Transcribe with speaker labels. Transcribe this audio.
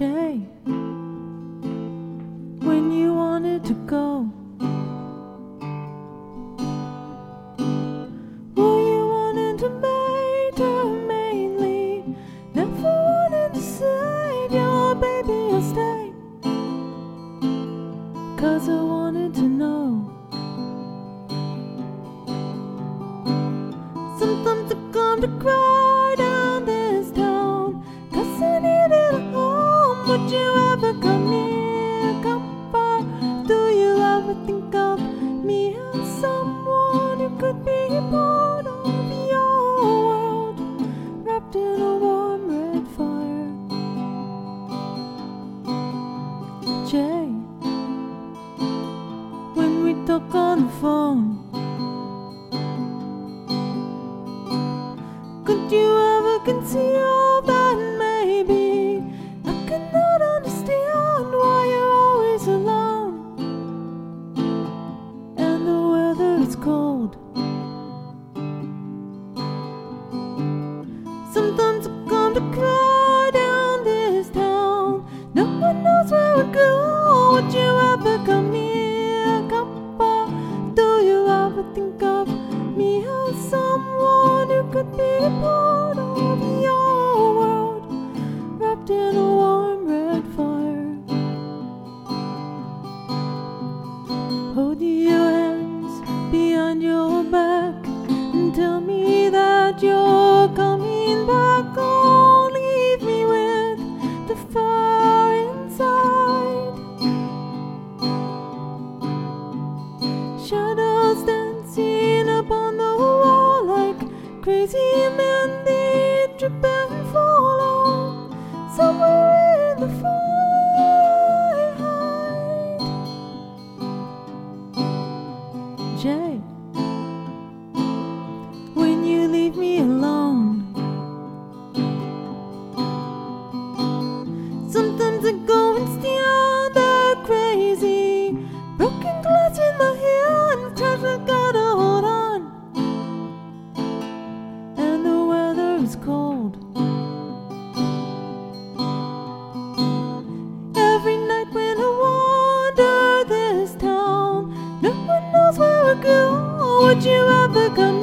Speaker 1: When you wanted to go, were you wanting to mate her mainly? Never wanted to say, your baby, I'll stay. Cause I wanted to know. Sometimes I come to cry Would you ever come near? Come far? Do you ever think of me as someone who could be part of your world? Wrapped in a warm red fire. Jay, when we talk on the phone. Could you ever conceal tell me that you're coming back. Oh, leave me with the fire inside. Shadows dancing upon the wall like crazy men. They trip and fall somewhere in the fire. Jay, would you ever come